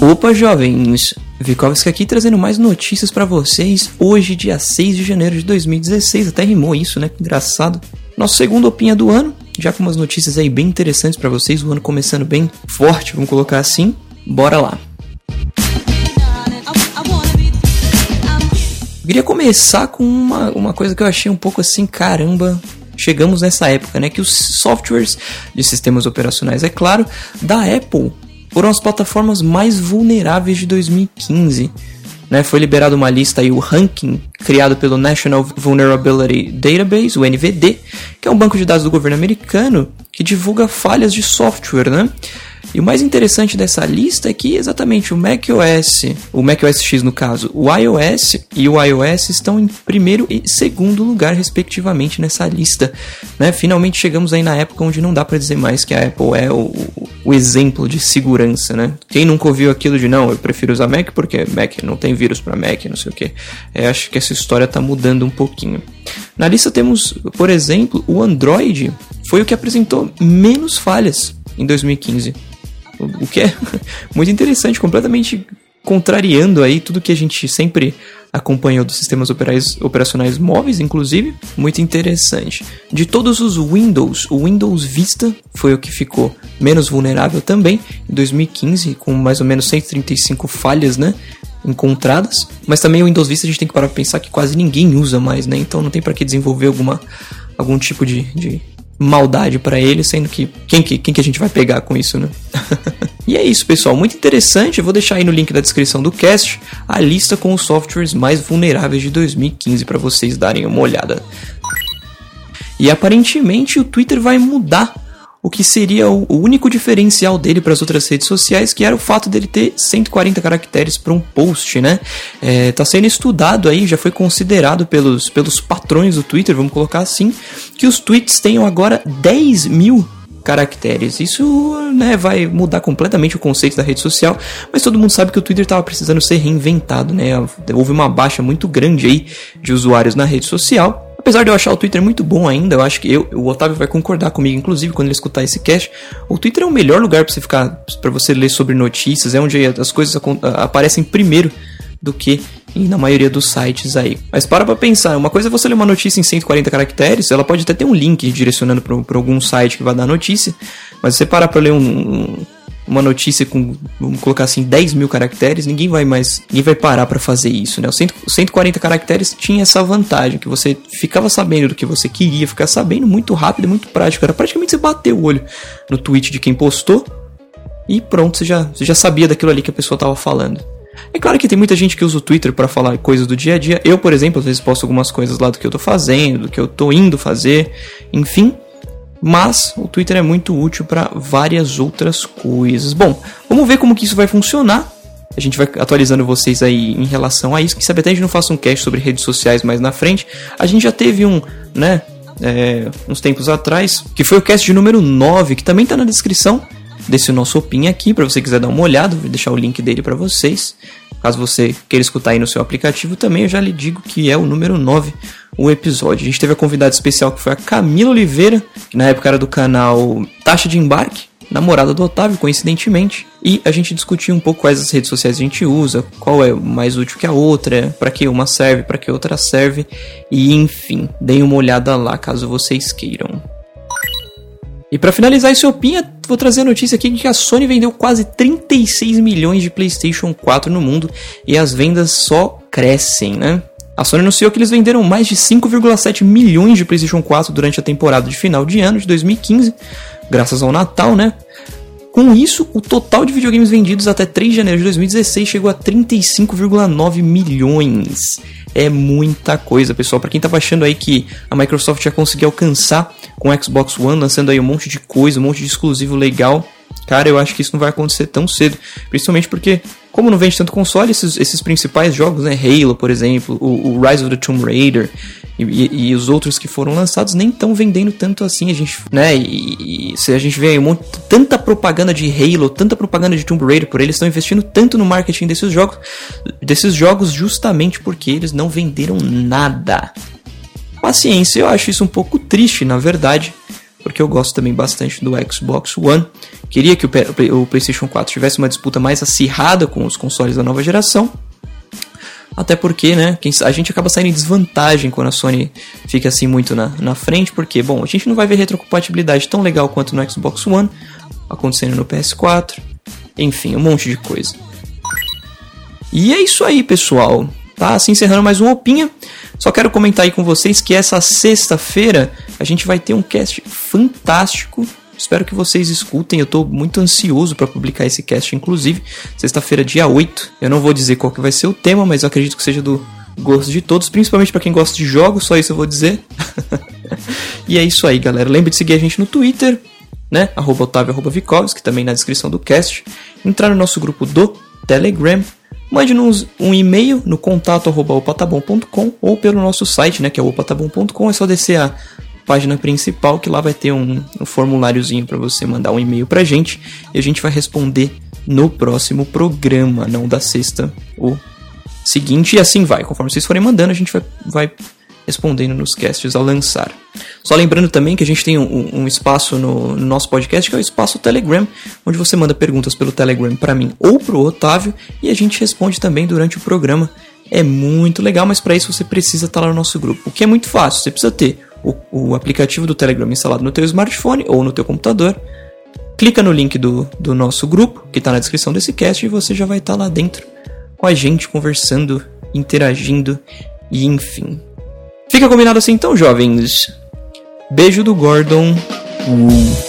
Opa, jovens! Vikovski aqui trazendo mais notícias para vocês. Hoje, dia 6 de janeiro de 2016, até rimou isso, né? Engraçado. Nosso segundo opinha do ano, já com umas notícias aí bem interessantes para vocês, o ano começando bem forte, vamos colocar assim. Bora lá. Queria começar com uma, uma coisa que eu achei um pouco assim, caramba, chegamos nessa época, né? Que os softwares de sistemas operacionais, é claro, da Apple foram as plataformas mais vulneráveis de 2015. Né, foi liberado uma lista aí, o ranking criado pelo National Vulnerability Database, o NVD, que é um banco de dados do governo americano que divulga falhas de software, né? E o mais interessante dessa lista é que exatamente o macOS, o macOS X no caso, o iOS e o iOS estão em primeiro e segundo lugar respectivamente nessa lista. Né? Finalmente chegamos aí na época onde não dá para dizer mais que a Apple é o, o, exemplo de segurança, né? Quem nunca ouviu aquilo de não, eu prefiro usar Mac porque Mac não tem vírus para Mac, não sei o que. É, acho que essa história está mudando um pouquinho. Na lista temos, por exemplo, o Android foi o que apresentou menos falhas em 2015 o que é muito interessante, completamente contrariando aí tudo que a gente sempre acompanhou dos sistemas operacionais móveis, inclusive, muito interessante. De todos os Windows, o Windows Vista foi o que ficou menos vulnerável também, em 2015, com mais ou menos 135 falhas, né? encontradas, mas também o Windows Vista a gente tem que parar para pensar que quase ninguém usa mais, né? Então não tem para que desenvolver alguma algum tipo de, de maldade para ele, sendo que quem, que quem que a gente vai pegar com isso, né? e é isso, pessoal, muito interessante. Eu vou deixar aí no link da descrição do cast a lista com os softwares mais vulneráveis de 2015 para vocês darem uma olhada. E aparentemente o Twitter vai mudar o que seria o único diferencial dele para as outras redes sociais, que era o fato dele ter 140 caracteres para um post, né? É, tá sendo estudado aí, já foi considerado pelos, pelos patrões do Twitter, vamos colocar assim, que os tweets tenham agora 10 mil caracteres. Isso né, vai mudar completamente o conceito da rede social, mas todo mundo sabe que o Twitter estava precisando ser reinventado, né? Houve uma baixa muito grande aí de usuários na rede social. Apesar de eu achar o Twitter muito bom ainda, eu acho que eu, o Otávio vai concordar comigo, inclusive, quando ele escutar esse cast. O Twitter é o melhor lugar para você ficar, para você ler sobre notícias, é onde as coisas aparecem primeiro do que na maioria dos sites aí. Mas para pra pensar, uma coisa é você ler uma notícia em 140 caracteres, ela pode até ter um link direcionando para algum site que vai dar notícia, mas você parar pra ler um, uma notícia com, vamos colocar assim, 10 mil caracteres, ninguém vai mais, ninguém vai parar para fazer isso, né? O 140 caracteres tinha essa vantagem, que você ficava sabendo do que você queria ficar sabendo muito rápido muito prático. Era praticamente você bater o olho no tweet de quem postou e pronto, você já, você já sabia daquilo ali que a pessoa estava falando. É claro que tem muita gente que usa o Twitter para falar coisas do dia a dia. Eu, por exemplo, às vezes posto algumas coisas lá do que eu tô fazendo, do que eu tô indo fazer, enfim. Mas o Twitter é muito útil para várias outras coisas. Bom, vamos ver como que isso vai funcionar. A gente vai atualizando vocês aí em relação a isso. Quem sabe até a gente não faça um cast sobre redes sociais mais na frente. A gente já teve um, né, é, uns tempos atrás, que foi o cast de número 9, que também está na descrição desse nosso opin aqui, para você quiser dar uma olhada, vou deixar o link dele para vocês. Caso você queira escutar aí no seu aplicativo também, eu já lhe digo que é o número 9 o episódio. A gente teve a convidada especial que foi a Camila Oliveira, que na época era do canal Taxa de Embarque, namorada do Otávio, coincidentemente. E a gente discutiu um pouco quais as redes sociais a gente usa, qual é mais útil que a outra, para que uma serve, para que outra serve. E enfim, deem uma olhada lá caso vocês queiram. E para finalizar esse opinha, vou trazer a notícia aqui que a Sony vendeu quase 36 milhões de PlayStation 4 no mundo e as vendas só crescem, né? A Sony anunciou que eles venderam mais de 5,7 milhões de PlayStation 4 durante a temporada de final de ano de 2015, graças ao Natal, né? Com isso, o total de videogames vendidos até 3 de janeiro de 2016 chegou a 35,9 milhões. É muita coisa, pessoal. Para quem tava achando aí que a Microsoft já conseguiu alcançar com o Xbox One, lançando aí um monte de coisa, um monte de exclusivo legal, cara, eu acho que isso não vai acontecer tão cedo. Principalmente porque, como não vende tanto console, esses, esses principais jogos, né? Halo, por exemplo, o, o Rise of the Tomb Raider, e, e, e, os outros que foram lançados nem estão vendendo tanto assim. A gente, né? E, e, se a gente vê aí um monte, tanta propaganda de Halo, tanta propaganda de Tomb Raider por eles estão investindo tanto no marketing desses jogos, desses jogos justamente porque eles não venderam nada. paciência. Eu acho isso um pouco triste, na verdade, porque eu gosto também bastante do Xbox One. Queria que o, PlayStation 4 tivesse uma disputa mais acirrada com os consoles da nova geração. Até porque, né, a gente acaba saindo em desvantagem quando a Sony fica assim muito na, na frente, porque, bom, a gente não vai ver retrocompatibilidade tão legal quanto no Xbox One, acontecendo no PS4, enfim, um monte de coisa. E é isso aí, pessoal. Tá assim encerrando mais um Opinha. Só quero comentar aí com vocês que essa sexta-feira a gente vai ter um cast fantástico. Espero que vocês escutem. Eu estou muito ansioso para publicar esse cast, inclusive. Sexta-feira, dia 8. Eu não vou dizer qual que vai ser o tema, mas eu acredito que seja do gosto de todos, principalmente para quem gosta de jogos, só isso eu vou dizer. e é isso aí, galera. Lembre de seguir a gente no Twitter, né? Arroba Otávio, arroba Vikovski, também na descrição do cast. Entrar no nosso grupo do Telegram Mande-nos um e-mail no contato opatabom.com ou pelo nosso site, né, que é opatabom.com. É só descer a página principal que lá vai ter um, um formuláriozinho para você mandar um e-mail pra gente e a gente vai responder no próximo programa, não da sexta ou seguinte, e assim vai. Conforme vocês forem mandando, a gente vai, vai respondendo nos casts ao lançar. Só lembrando também que a gente tem um, um espaço no, no, nosso podcast que é o espaço Telegram, onde você manda perguntas pelo Telegram para mim ou para o Otávio e a gente responde também durante o programa. É muito legal, mas para isso você precisa estar tá lá no nosso grupo. O que é muito fácil, você precisa ter o, o aplicativo do Telegram instalado no teu smartphone ou no teu computador. Clica no link do, do nosso grupo, que está na descrição desse cast, e você já vai estar tá lá dentro com a gente, conversando, interagindo e enfim. Fica combinado assim então, jovens. Beijo do Gordon. Uh.